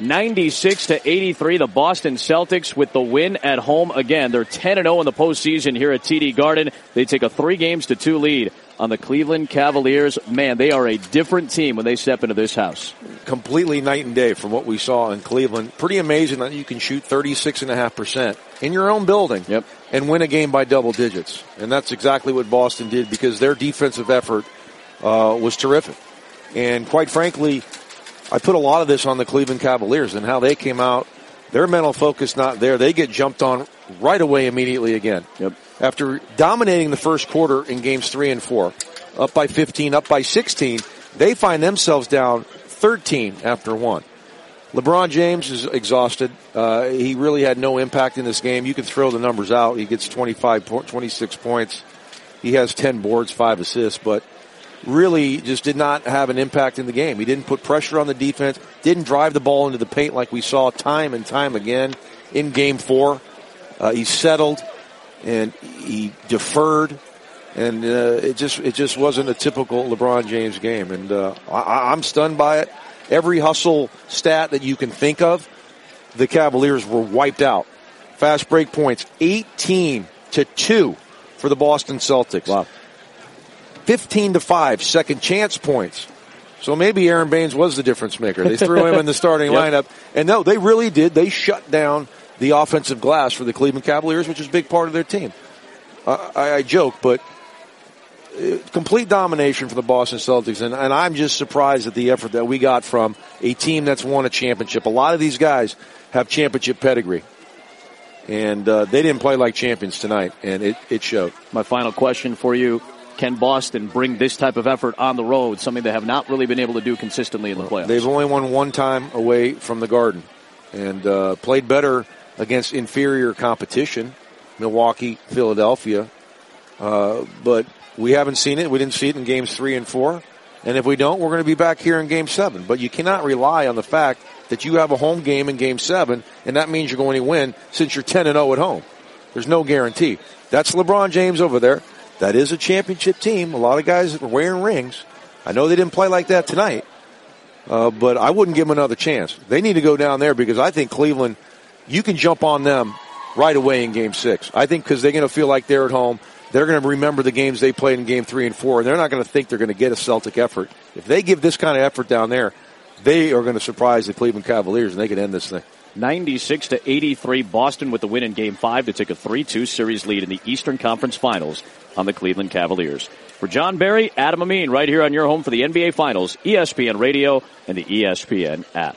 96 to 83. The Boston Celtics with the win at home again. They're 10 and 0 in the postseason here at TD Garden. They take a three games to two lead on the Cleveland Cavaliers. Man, they are a different team when they step into this house. Completely night and day from what we saw in Cleveland. Pretty amazing that you can shoot 36.5% in your own building yep. and win a game by double digits. And that's exactly what Boston did because their defensive effort uh, was terrific. And quite frankly, I put a lot of this on the Cleveland Cavaliers and how they came out. Their mental focus not there. They get jumped on right away immediately again. Yep. After dominating the first quarter in games three and four, up by 15, up by 16, they find themselves down 13 after one. LeBron James is exhausted. Uh, he really had no impact in this game. You can throw the numbers out. He gets 25, 26 points. He has 10 boards, 5 assists, but really just did not have an impact in the game. He didn't put pressure on the defense, didn't drive the ball into the paint like we saw time and time again in game four. Uh, he settled and he deferred and uh, it just it just wasn't a typical LeBron James game. And uh, I, I'm stunned by it. Every hustle stat that you can think of, the Cavaliers were wiped out. Fast break points, 18 to two for the Boston Celtics. Wow. 15 to 5 second chance points. So maybe Aron Baynes was the difference maker. They threw him in the starting yep. lineup. And no, they really did. They shut down the offensive glass for the Cleveland Cavaliers, which is a big part of their team. Uh, I, I, joke, but uh, complete domination for the Boston Celtics. And, and I'm just surprised at the effort that we got from a team that's won a championship. A lot of these guys have championship pedigree. And uh, they didn't play like champions tonight, and it, it showed. My final question for you can Boston bring this type of effort on the road, something they have not really been able to do consistently in the playoffs? They've only won one time away from the Garden and uh, played better against inferior competition, Milwaukee, Philadelphia. Uh, but we haven't seen it. We didn't see it in games three and four. And if we don't, we're going to be back here in game seven. But you cannot rely on the fact that you have a home game in game seven, and that means you're going to win since you're 10 and 0 at home. There's no guarantee. That's LeBron James over there. That is a championship team. A lot of guys that are wearing rings. I know they didn't play like that tonight, uh, but I wouldn't give them another chance. They need to go down there because I think Cleveland, you can jump on them right away in game six. I think because they're going to feel like they're at home. They're going to remember the games they played in game three and four, and they're not going to think they're going to get a Celtic effort. If they give this kind of effort down there, they are going to surprise the Cleveland Cavaliers, and they can end this thing. 96 to 83, Boston with the win in game five to take a 3-2 series lead in the Eastern Conference Finals on the Cleveland Cavaliers. For Jon Barry, Adam Amin, right here on your home for the NBA Finals, ESPN Radio and the ESPN app.